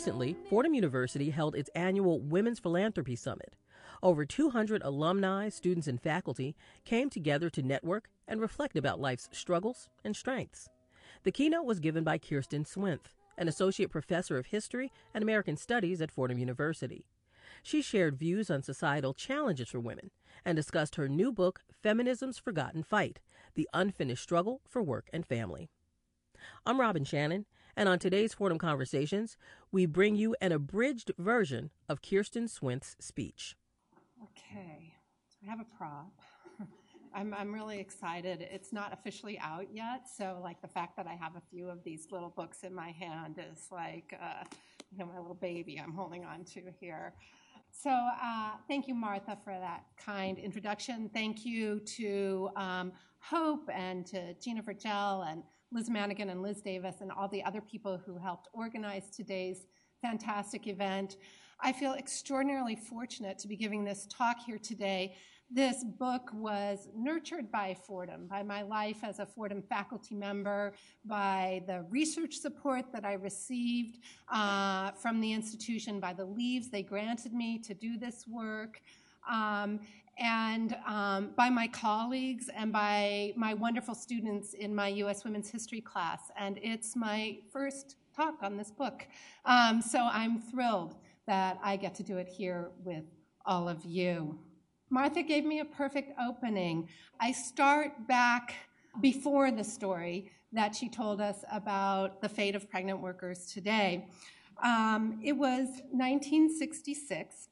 Recently, Fordham University held its annual Women's Philanthropy Summit. Over 200 alumni, students, and faculty came together to network and reflect about life's struggles and strengths. The keynote was given by Kirsten Swinth, an associate professor of history and American studies at Fordham University. She shared views on societal challenges for women and discussed her new book, Feminism's Forgotten Fight The Unfinished Struggle for Work and Family. I'm Robin Shannon, and on today's Fordham Conversations, we bring you an abridged version of Kirsten Swinth's speech. Okay, so I have a prop. I'm, I'm really excited. It's not officially out yet, so like the fact that I have a few of these little books in my hand is like, uh, you know, my little baby I'm holding on to here. So uh, thank you, Martha, for that kind introduction. Thank you to um, Hope and to Gina Virgil and Liz Manigan and Liz Davis and all the other people who helped organize today's fantastic event. I feel extraordinarily fortunate to be giving this talk here today this book was nurtured by Fordham, by my life as a Fordham faculty member, by the research support that I received uh, from the institution, by the leaves they granted me to do this work. Um, and um, by my colleagues and by my wonderful students in my U.S. Women's History class. And it's my first talk on this book. Um, so I'm thrilled that I get to do it here with all of you. Martha gave me a perfect opening. I start back before the story that she told us about the fate of pregnant workers today. Um, it was 1966,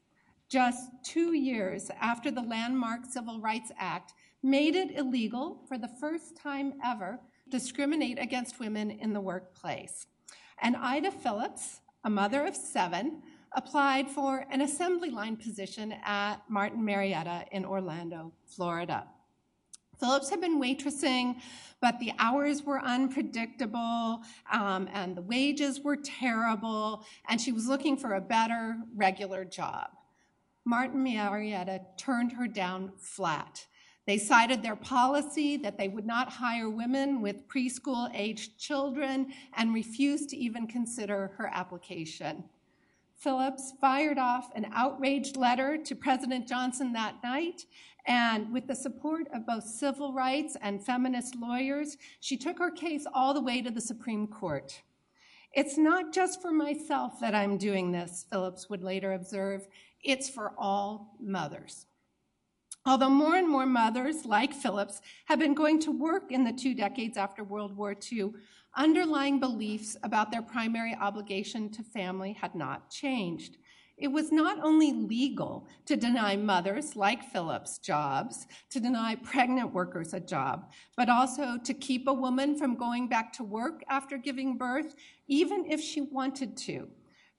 just two years after the landmark Civil Rights Act made it illegal for the first time ever to discriminate against women in the workplace. And Ida Phillips, a mother of seven, applied for an assembly line position at Martin Marietta in Orlando, Florida. Phillips had been waitressing, but the hours were unpredictable um, and the wages were terrible, and she was looking for a better regular job. Martin Marietta turned her down flat. They cited their policy that they would not hire women with preschool aged children and refused to even consider her application. Phillips fired off an outraged letter to President Johnson that night, and with the support of both civil rights and feminist lawyers, she took her case all the way to the Supreme Court. It's not just for myself that I'm doing this, Phillips would later observe, it's for all mothers. Although more and more mothers, like Phillips, have been going to work in the two decades after World War II, underlying beliefs about their primary obligation to family had not changed. It was not only legal to deny mothers like Phillips jobs, to deny pregnant workers a job, but also to keep a woman from going back to work after giving birth, even if she wanted to.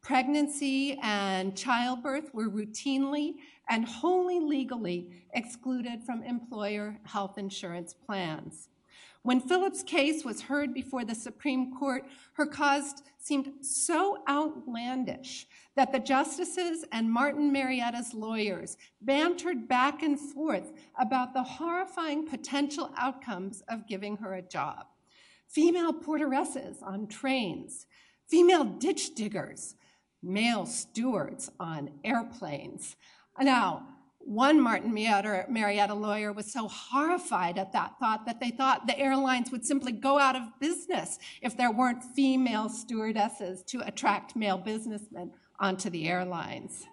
Pregnancy and childbirth were routinely and wholly legally excluded from employer health insurance plans. When Phillips' case was heard before the Supreme Court, her cause seemed so outlandish that the justices and Martin Marietta's lawyers bantered back and forth about the horrifying potential outcomes of giving her a job. Female porteresses on trains, female ditch diggers, male stewards on airplanes. Now, one Martin Marietta lawyer was so horrified at that thought that they thought the airlines would simply go out of business if there weren't female stewardesses to attract male businessmen onto the airlines.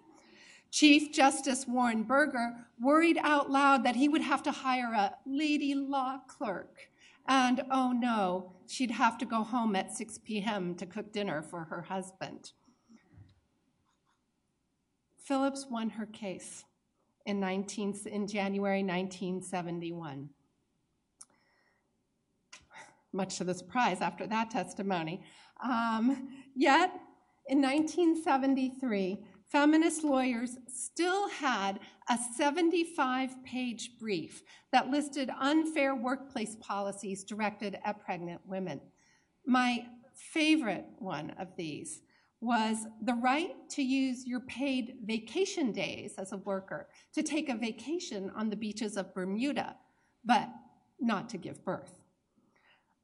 Chief Justice Warren Burger worried out loud that he would have to hire a lady law clerk. And oh no, she'd have to go home at 6 p.m. to cook dinner for her husband. Phillips won her case in, 19, in January 1971. Much to the surprise after that testimony. Um, yet, in 1973, feminist lawyers still had a 75 page brief that listed unfair workplace policies directed at pregnant women. My favorite one of these was the right to use your paid vacation days as a worker to take a vacation on the beaches of Bermuda, but not to give birth.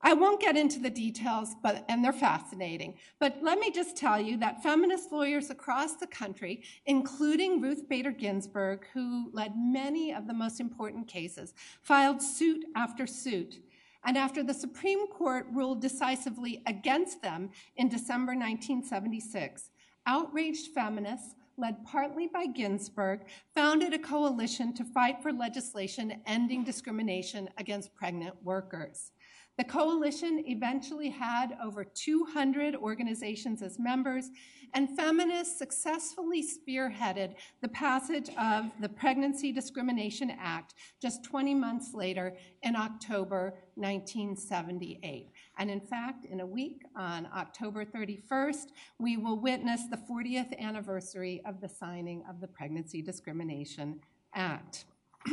I won't get into the details, but and they're fascinating. But let me just tell you that feminist lawyers across the country, including Ruth Bader Ginsburg, who led many of the most important cases, filed suit after suit. And after the Supreme Court ruled decisively against them in December 1976, outraged feminists led partly by Ginsburg, founded a coalition to fight for legislation ending discrimination against pregnant workers. The coalition eventually had over 200 organizations as members, and feminists successfully spearheaded the passage of the Pregnancy Discrimination Act just 20 months later in October 1978. And in fact, in a week, on October 31st, we will witness the 40th anniversary of the signing of the Pregnancy Discrimination Act.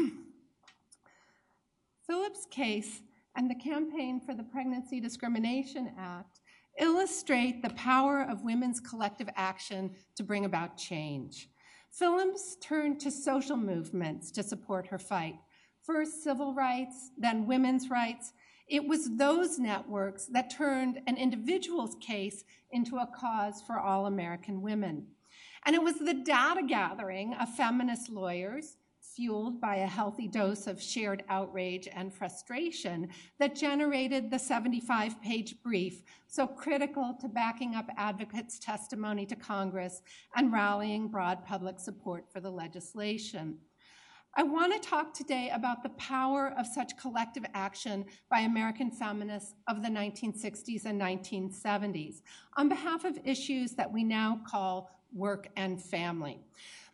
Phillips' case and the campaign for the Pregnancy Discrimination Act illustrate the power of women's collective action to bring about change. Phillips turned to social movements to support her fight. First civil rights, then women's rights. It was those networks that turned an individual's case into a cause for all American women. And it was the data gathering of feminist lawyers, fueled by a healthy dose of shared outrage and frustration that generated the 75 page brief, so critical to backing up advocates' testimony to Congress and rallying broad public support for the legislation. I want to talk today about the power of such collective action by American feminists of the 1960s and 1970s on behalf of issues that we now call work and family.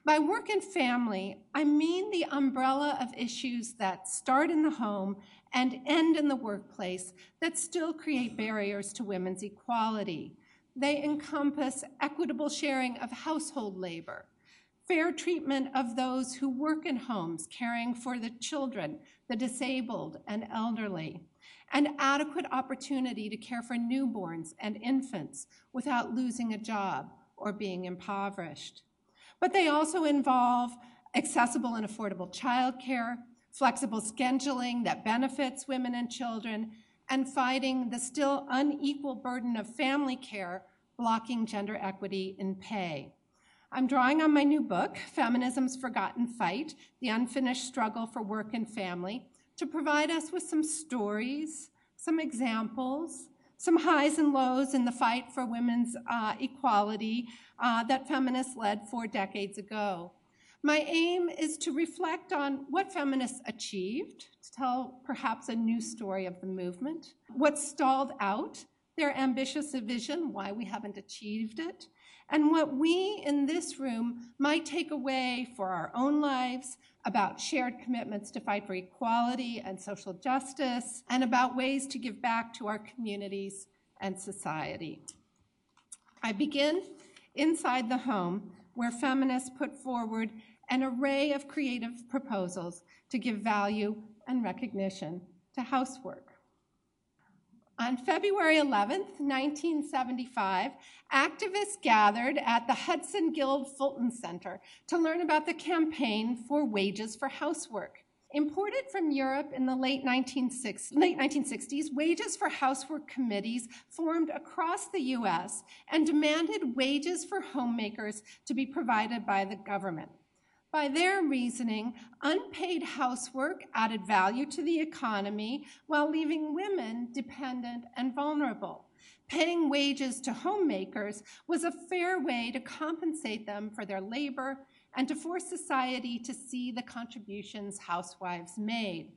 By work and family, I mean the umbrella of issues that start in the home and end in the workplace that still create barriers to women's equality. They encompass equitable sharing of household labor, fair treatment of those who work in homes caring for the children, the disabled, and elderly, and adequate opportunity to care for newborns and infants without losing a job or being impoverished. But they also involve accessible and affordable childcare, flexible scheduling that benefits women and children, and fighting the still unequal burden of family care, blocking gender equity in pay. I'm drawing on my new book, Feminism's Forgotten Fight The Unfinished Struggle for Work and Family, to provide us with some stories, some examples, some highs and lows in the fight for women's uh, equality uh, that feminists led four decades ago. My aim is to reflect on what feminists achieved, to tell perhaps a new story of the movement, what stalled out, their ambitious vision, why we haven't achieved it, and what we in this room might take away for our own lives about shared commitments to fight for equality and social justice, and about ways to give back to our communities and society. I begin inside the home, where feminists put forward an array of creative proposals to give value and recognition to housework. On February 11, 1975, activists gathered at the Hudson Guild Fulton Center to learn about the campaign for wages for housework. Imported from Europe in the late, 1960s, late 1960s, wages for housework committees formed across the US and demanded wages for homemakers to be provided by the government. By their reasoning, unpaid housework added value to the economy while leaving women dependent and vulnerable. Paying wages to homemakers was a fair way to compensate them for their labor and to force society to see the contributions housewives made.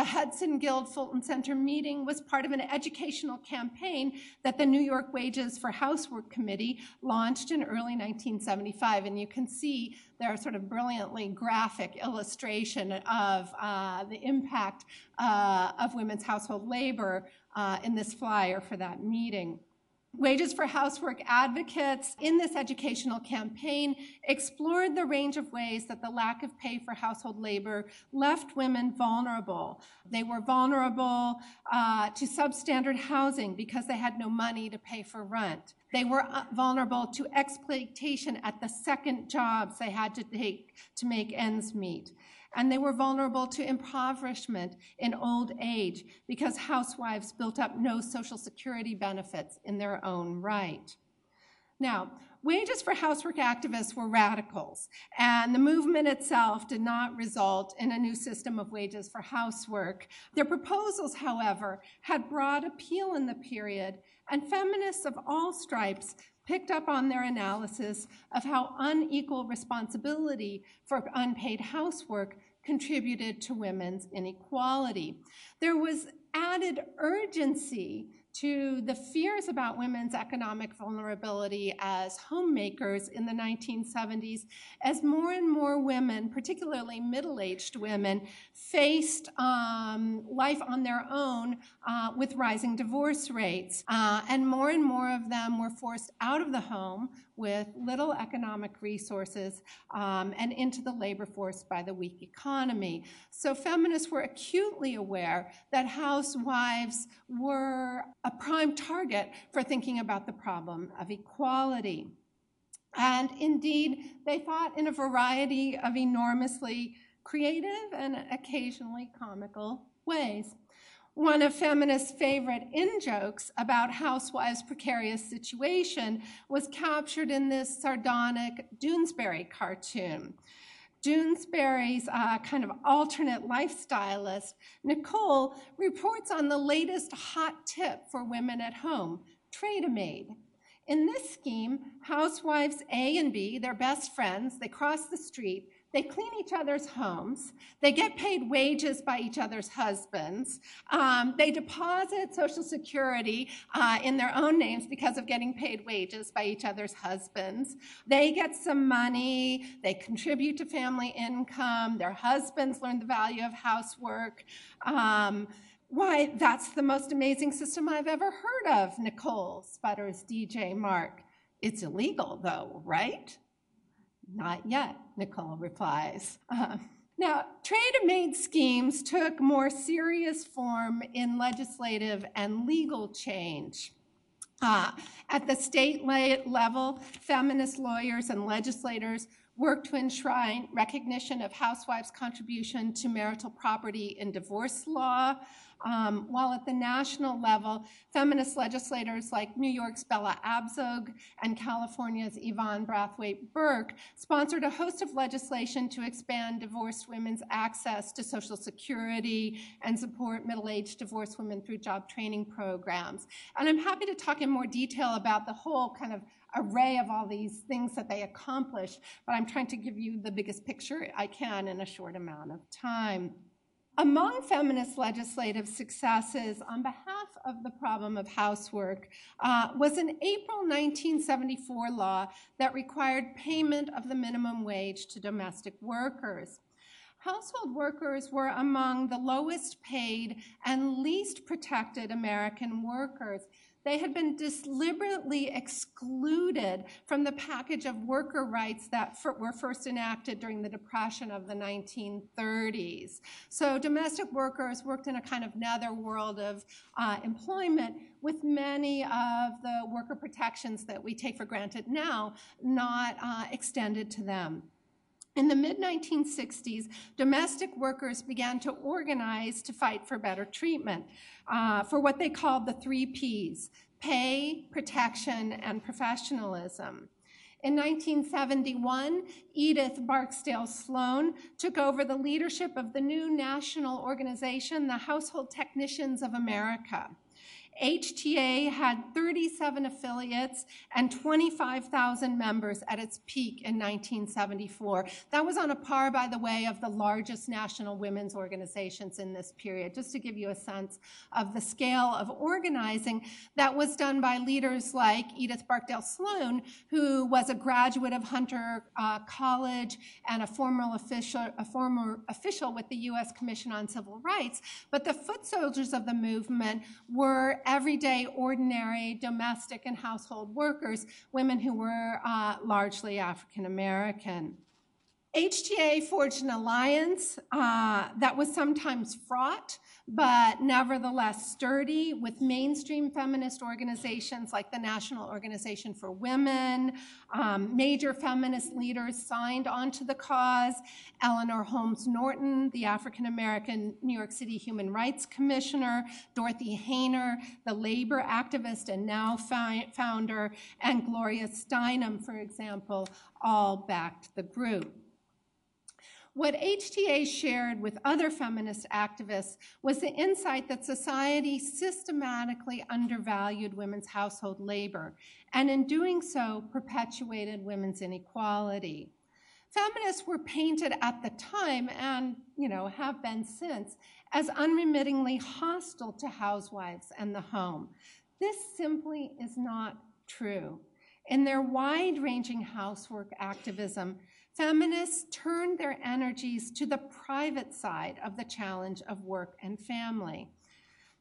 The Hudson Guild Fulton Center meeting was part of an educational campaign that the New York Wages for Housework Committee launched in early 1975. And you can see their sort of brilliantly graphic illustration of uh, the impact uh, of women's household labor uh, in this flyer for that meeting. Wages for Housework advocates in this educational campaign explored the range of ways that the lack of pay for household labor left women vulnerable. They were vulnerable uh, to substandard housing because they had no money to pay for rent. They were uh, vulnerable to exploitation at the second jobs they had to take to make ends meet. And they were vulnerable to impoverishment in old age because housewives built up no Social Security benefits in their own right. Now, wages for housework activists were radicals, and the movement itself did not result in a new system of wages for housework. Their proposals, however, had broad appeal in the period, and feminists of all stripes picked up on their analysis of how unequal responsibility for unpaid housework contributed to women's inequality. There was added urgency to the fears about women's economic vulnerability as homemakers in the 1970s as more and more women, particularly middle aged women, faced um, life on their own uh, with rising divorce rates. Uh, and more and more of them were forced out of the home with little economic resources um, and into the labor force by the weak economy. So feminists were acutely aware that housewives were a prime target for thinking about the problem of equality. And indeed, they thought in a variety of enormously creative and occasionally comical ways. One of feminists' favorite in jokes about housewives' precarious situation was captured in this sardonic Doonesbury cartoon. Doonesbury's uh, kind of alternate lifestylist, Nicole, reports on the latest hot tip for women at home trade a maid. In this scheme, housewives A and B, they're best friends, they cross the street, they clean each other's homes. They get paid wages by each other's husbands. Um, they deposit Social Security uh, in their own names because of getting paid wages by each other's husbands. They get some money. They contribute to family income. Their husbands learn the value of housework. Um, why, that's the most amazing system I've ever heard of, Nicole sputters DJ Mark. It's illegal, though, right? Not yet, Nicole replies. Uh, now, trade-a-maid schemes took more serious form in legislative and legal change. Uh, at the state level, feminist lawyers and legislators worked to enshrine recognition of housewives' contribution to marital property in divorce law, um, while at the national level, feminist legislators like New York's Bella Abzug and California's Yvonne Brathwaite Burke sponsored a host of legislation to expand divorced women's access to Social Security and support middle-aged divorced women through job training programs. And I'm happy to talk in more detail about the whole kind of array of all these things that they accomplished, but I'm trying to give you the biggest picture I can in a short amount of time. Among feminist legislative successes on behalf of the problem of housework uh, was an April 1974 law that required payment of the minimum wage to domestic workers. Household workers were among the lowest paid and least protected American workers. They had been deliberately excluded from the package of worker rights that were first enacted during the Depression of the 1930s. So domestic workers worked in a kind of netherworld of uh, employment with many of the worker protections that we take for granted now not uh, extended to them. In the mid 1960s, domestic workers began to organize to fight for better treatment uh, for what they called the three Ps pay, protection, and professionalism. In 1971, Edith Barksdale Sloan took over the leadership of the new national organization, the Household Technicians of America. HTA had 37 affiliates and 25,000 members at its peak in 1974. That was on a par, by the way, of the largest national women's organizations in this period, just to give you a sense of the scale of organizing that was done by leaders like Edith Barksdale Sloan, who was a graduate of Hunter uh, College and a former official, a former official with the U.S. Commission on Civil Rights. But the foot soldiers of the movement were everyday, ordinary domestic and household workers, women who were uh, largely African American. HTA forged an alliance uh, that was sometimes fraught, but nevertheless sturdy with mainstream feminist organizations like the National Organization for Women. Um, major feminist leaders signed onto the cause. Eleanor Holmes Norton, the African American New York City Human Rights Commissioner, Dorothy Haener, the labor activist and now founder, and Gloria Steinem, for example, all backed the group. What HTA shared with other feminist activists was the insight that society systematically undervalued women's household labor, and in doing so, perpetuated women's inequality. Feminists were painted at the time, and you know, have been since, as unremittingly hostile to housewives and the home. This simply is not true. In their wide ranging housework activism, feminists turned their energies to the private side of the challenge of work and family.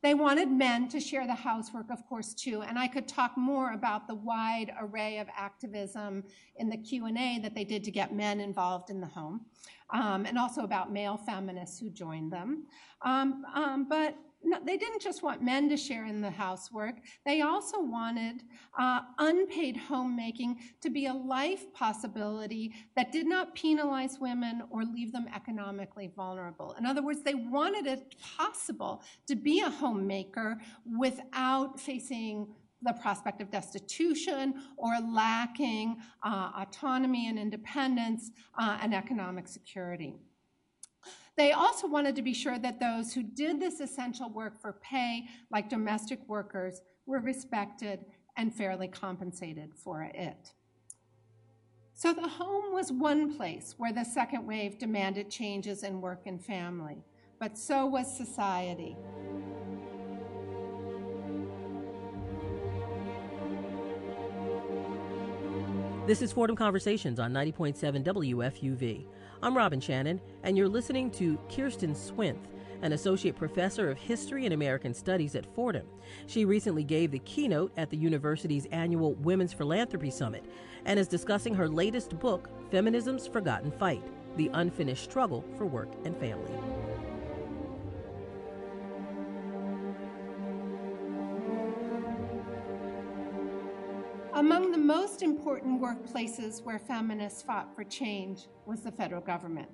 They wanted men to share the housework, of course, too, and I could talk more about the wide array of activism in the Q&A that they did to get men involved in the home, um, and also about male feminists who joined them. Um, um, but no, they didn't just want men to share in the housework, they also wanted uh, unpaid homemaking to be a life possibility that did not penalize women or leave them economically vulnerable. In other words, they wanted it possible to be a homemaker without facing the prospect of destitution or lacking uh, autonomy and independence uh, and economic security. They also wanted to be sure that those who did this essential work for pay, like domestic workers, were respected and fairly compensated for it. So the home was one place where the second wave demanded changes in work and family, but so was society. This is Fordham Conversations on 90.7 WFUV. I'm Robin Shannon, and you're listening to Kirsten Swinth, an associate professor of history and American studies at Fordham. She recently gave the keynote at the university's annual Women's Philanthropy Summit and is discussing her latest book, Feminism's Forgotten Fight The Unfinished Struggle for Work and Family. Important workplaces where feminists fought for change was the federal government.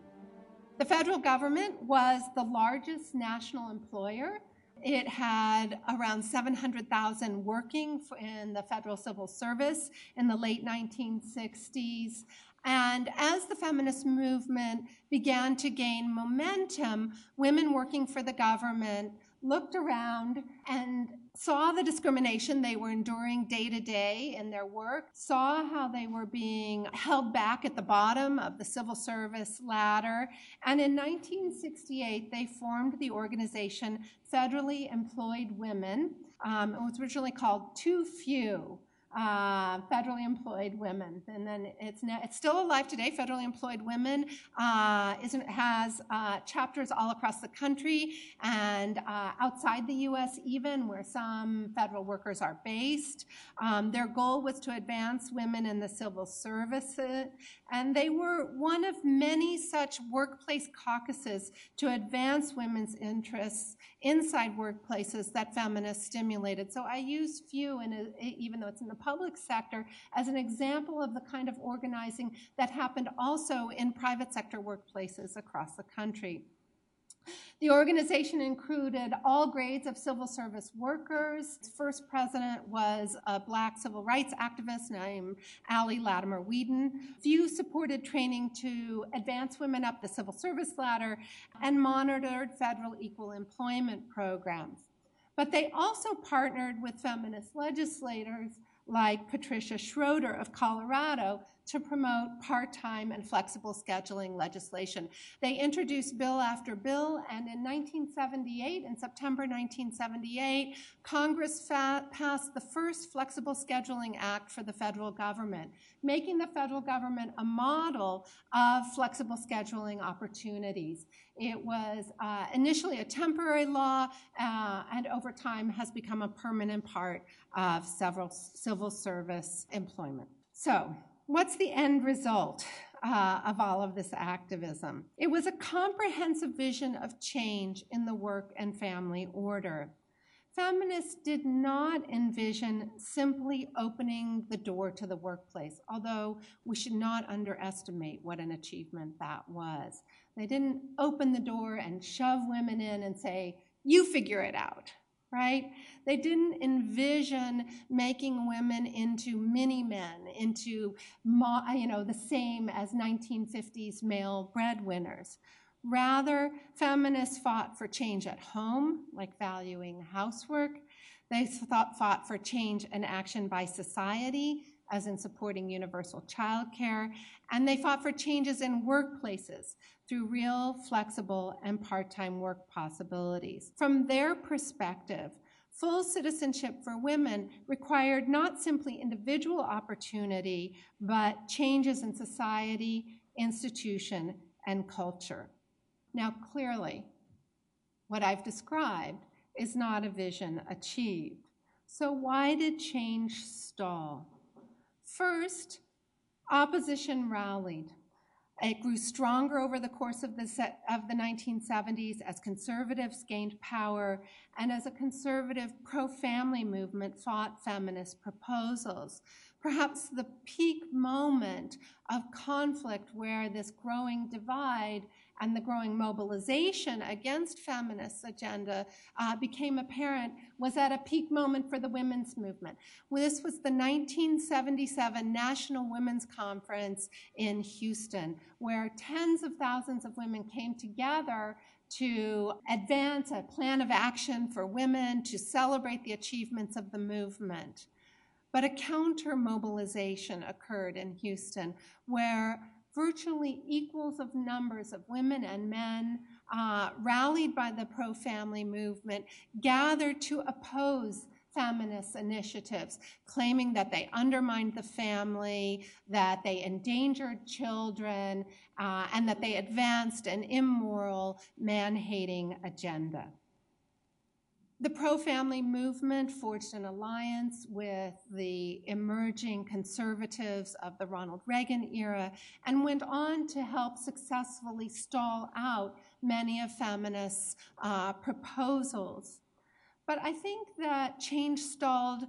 The federal government was the largest national employer. It had around 700,000 working in the federal civil service in the late 1960s. And as the feminist movement began to gain momentum, women working for the government looked around and saw the discrimination they were enduring day to day in their work, saw how they were being held back at the bottom of the civil service ladder. And in 1968, they formed the organization Federally Employed Women. Um, it was originally called Too Few uh, federally employed women. And then it's, it's still alive today. Federally employed women uh, has uh, chapters all across the country and uh, outside the U.S. even, where some federal workers are based. Um, their goal was to advance women in the civil service, and they were one of many such workplace caucuses to advance women's interests inside workplaces that feminists stimulated. So I use few, in a, even though it's in the public sector, as an example of the kind of organizing that happened also in private sector workplaces across the country. The organization included all grades of civil service workers. Its first president was a black civil rights activist named Allie Latimer Whedon. Few supported training to advance women up the civil service ladder and monitored federal equal employment programs. But they also partnered with feminist legislators like Patricia Schroeder of Colorado to promote part time and flexible scheduling legislation. They introduced bill after bill, and in 1978, in September 1978, Congress passed the first Flexible Scheduling Act for the federal government, making the federal government a model of flexible scheduling opportunities. It was uh, initially a temporary law uh, and over time has become a permanent part of several civil service employment. So, what's the end result? uh, of all of this activism. It was a comprehensive vision of change in the work and family order. Feminists did not envision simply opening the door to the workplace, although we should not underestimate what an achievement that was. They didn't open the door and shove women in and say, you figure it out, right? They didn't envision making women into mini men, into you know the same as 1950s male breadwinners. Rather, feminists fought for change at home, like valuing housework. They fought for change and action by society, as in supporting universal childcare, and they fought for changes in workplaces through real, flexible, and part time work possibilities. From their perspective, full citizenship for women required not simply individual opportunity, but changes in society, institution, and culture. Now, clearly, what I've described is not a vision achieved. So, why did change stall? First, opposition rallied. It grew stronger over the course of the, set, of the 1970s as conservatives gained power and as a conservative pro family movement fought feminist proposals. Perhaps the peak moment of conflict where this growing divide and the growing mobilization against feminist agenda uh, became apparent was at a peak moment for the women's movement. This was the 1977 National Women's Conference in Houston, where tens of thousands of women came together to advance a plan of action for women, to celebrate the achievements of the movement. But a counter mobilization occurred in Houston where virtually equals of numbers of women and men uh, rallied by the pro family movement gathered to oppose feminist initiatives, claiming that they undermined the family, that they endangered children, uh, and that they advanced an immoral, man hating agenda. The pro family movement forged an alliance with the emerging conservatives of the Ronald Reagan era and went on to help successfully stall out many of feminists' uh, proposals. But I think that change stalled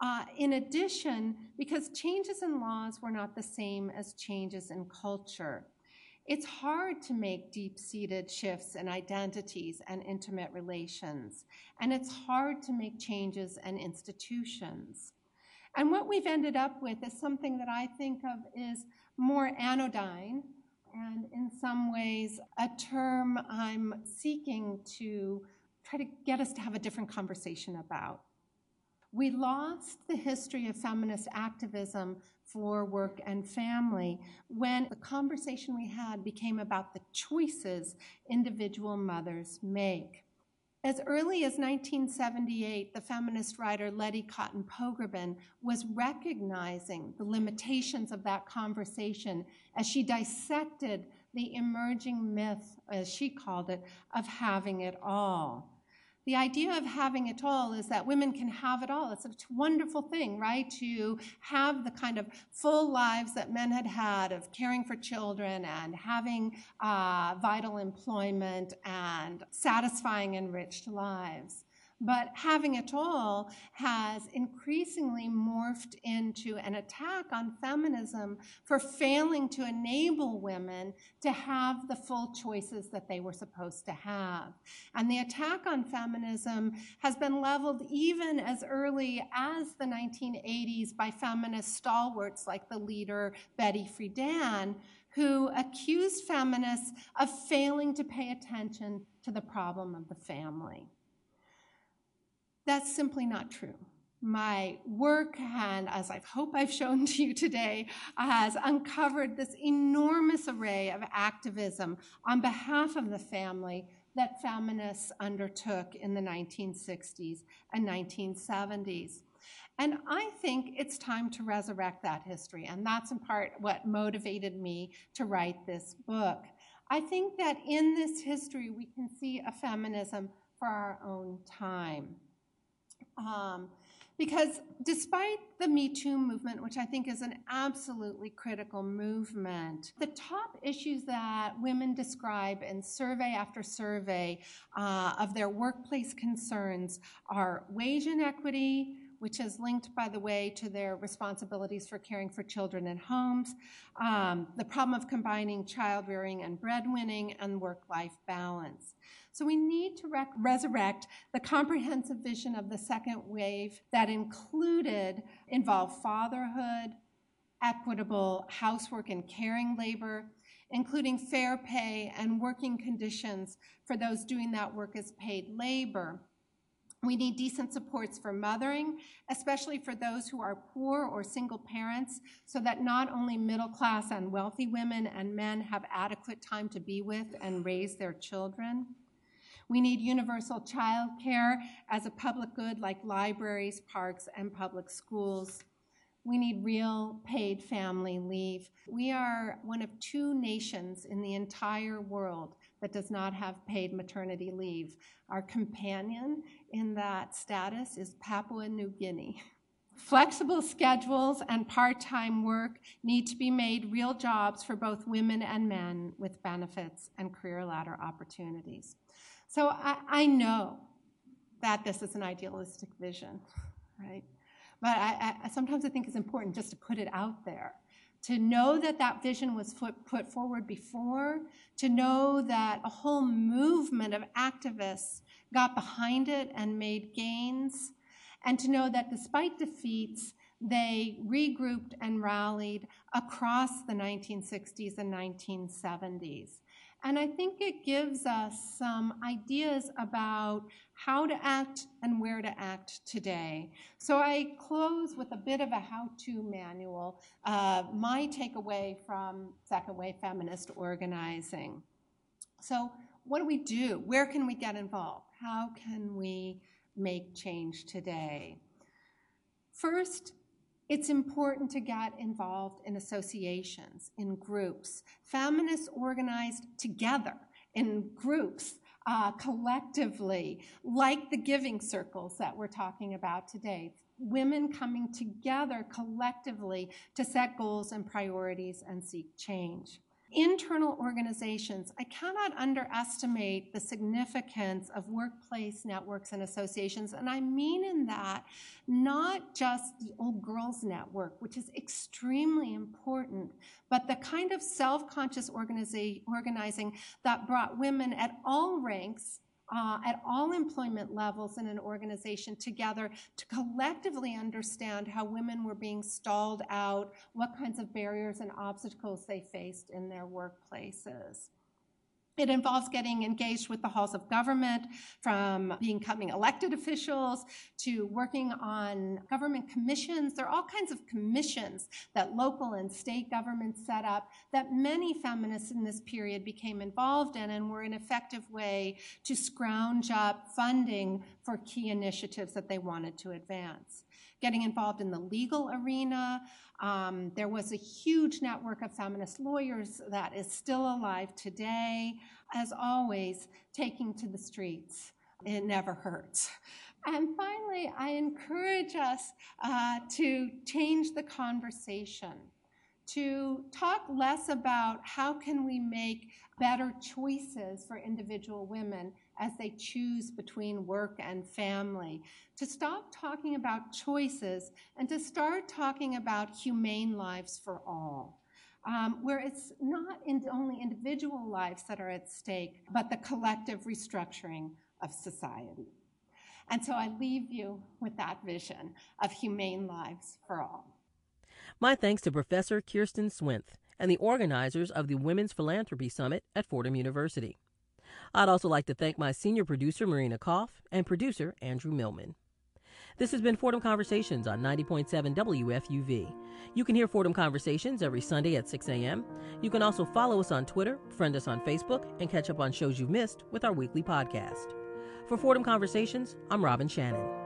uh, in addition because changes in laws were not the same as changes in culture. It's hard to make deep seated shifts in identities and intimate relations, and it's hard to make changes in institutions. And what we've ended up with is something that I think of is more anodyne, and in some ways, a term I'm seeking to try to get us to have a different conversation about. We lost the history of feminist activism for work and family when the conversation we had became about the choices individual mothers make. As early as 1978, the feminist writer Letty Cottin Pogrebin was recognizing the limitations of that conversation as she dissected the emerging myth, as she called it, of having it all. The idea of having it all is that women can have it all. It's a wonderful thing, right? To have the kind of full lives that men had had of caring for children and having uh, vital employment and satisfying, enriched lives. But having it all has increasingly morphed into an attack on feminism for failing to enable women to have the full choices that they were supposed to have. And the attack on feminism has been leveled even as early as the 1980s by feminist stalwarts like the leader Betty Friedan, who accused feminists of failing to pay attention to the problem of the family. That's simply not true. My work, and as I hope I've shown to you today, has uncovered this enormous array of activism on behalf of the family that feminists undertook in the 1960s and 1970s. And I think it's time to resurrect that history, and that's in part what motivated me to write this book. I think that in this history, we can see a feminism for our own time. Um, Because despite the Me Too movement, which I think is an absolutely critical movement, the top issues that women describe in survey after survey uh, of their workplace concerns are wage inequity, which is linked, by the way, to their responsibilities for caring for children and homes, um, the problem of combining child rearing and breadwinning, and work life balance. So we need to rec- resurrect the comprehensive vision of the second wave that included involved fatherhood, equitable housework and caring labor, including fair pay and working conditions for those doing that work as paid labor we need decent supports for mothering, especially for those who are poor or single parents, so that not only middle class and wealthy women and men have adequate time to be with and raise their children. We need universal child care as a public good like libraries, parks, and public schools. We need real paid family leave. We are one of two nations in the entire world that does not have paid maternity leave. Our companion in that status is Papua New Guinea. Flexible schedules and part time work need to be made real jobs for both women and men with benefits and career ladder opportunities. So I, I know that this is an idealistic vision, right? But I, I, sometimes I think it's important just to put it out there to know that that vision was put forward before, to know that a whole movement of activists got behind it and made gains, and to know that despite defeats, they regrouped and rallied across the 1960s and 1970s. And I think it gives us some ideas about how to act and where to act today. So I close with a bit of a how to manual, uh, my takeaway from second wave feminist organizing. So, what do we do? Where can we get involved? How can we make change today? First, it's important to get involved in associations, in groups. Feminists organized together in groups, uh, collectively, like the giving circles that we're talking about today. Women coming together collectively to set goals and priorities and seek change internal organizations, I cannot underestimate the significance of workplace networks and associations. And I mean in that not just the Old Girls Network, which is extremely important, but the kind of self conscious organizing that brought women at all ranks uh, at all employment levels in an organization together to collectively understand how women were being stalled out, what kinds of barriers and obstacles they faced in their workplaces. It involves getting engaged with the halls of government, from becoming elected officials to working on government commissions. There are all kinds of commissions that local and state governments set up that many feminists in this period became involved in and were an effective way to scrounge up funding for key initiatives that they wanted to advance getting involved in the legal arena. Um, there was a huge network of feminist lawyers that is still alive today. As always, taking to the streets. It never hurts. And finally, I encourage us uh, to change the conversation, to talk less about how can we make better choices for individual women as they choose between work and family, to stop talking about choices and to start talking about humane lives for all. Um, where it's not in only individual lives that are at stake, but the collective restructuring of society. And so I leave you with that vision of humane lives for all. My thanks to Professor Kirsten Swinth and the organizers of the Women's Philanthropy Summit at Fordham University. I'd also like to thank my senior producer, Marina Koff, and producer, Andrew Millman. This has been Fordham Conversations on 90.7 WFUV. You can hear Fordham Conversations every Sunday at 6 a.m. You can also follow us on Twitter, friend us on Facebook, and catch up on shows you've missed with our weekly podcast. For Fordham Conversations, I'm Robin Shannon.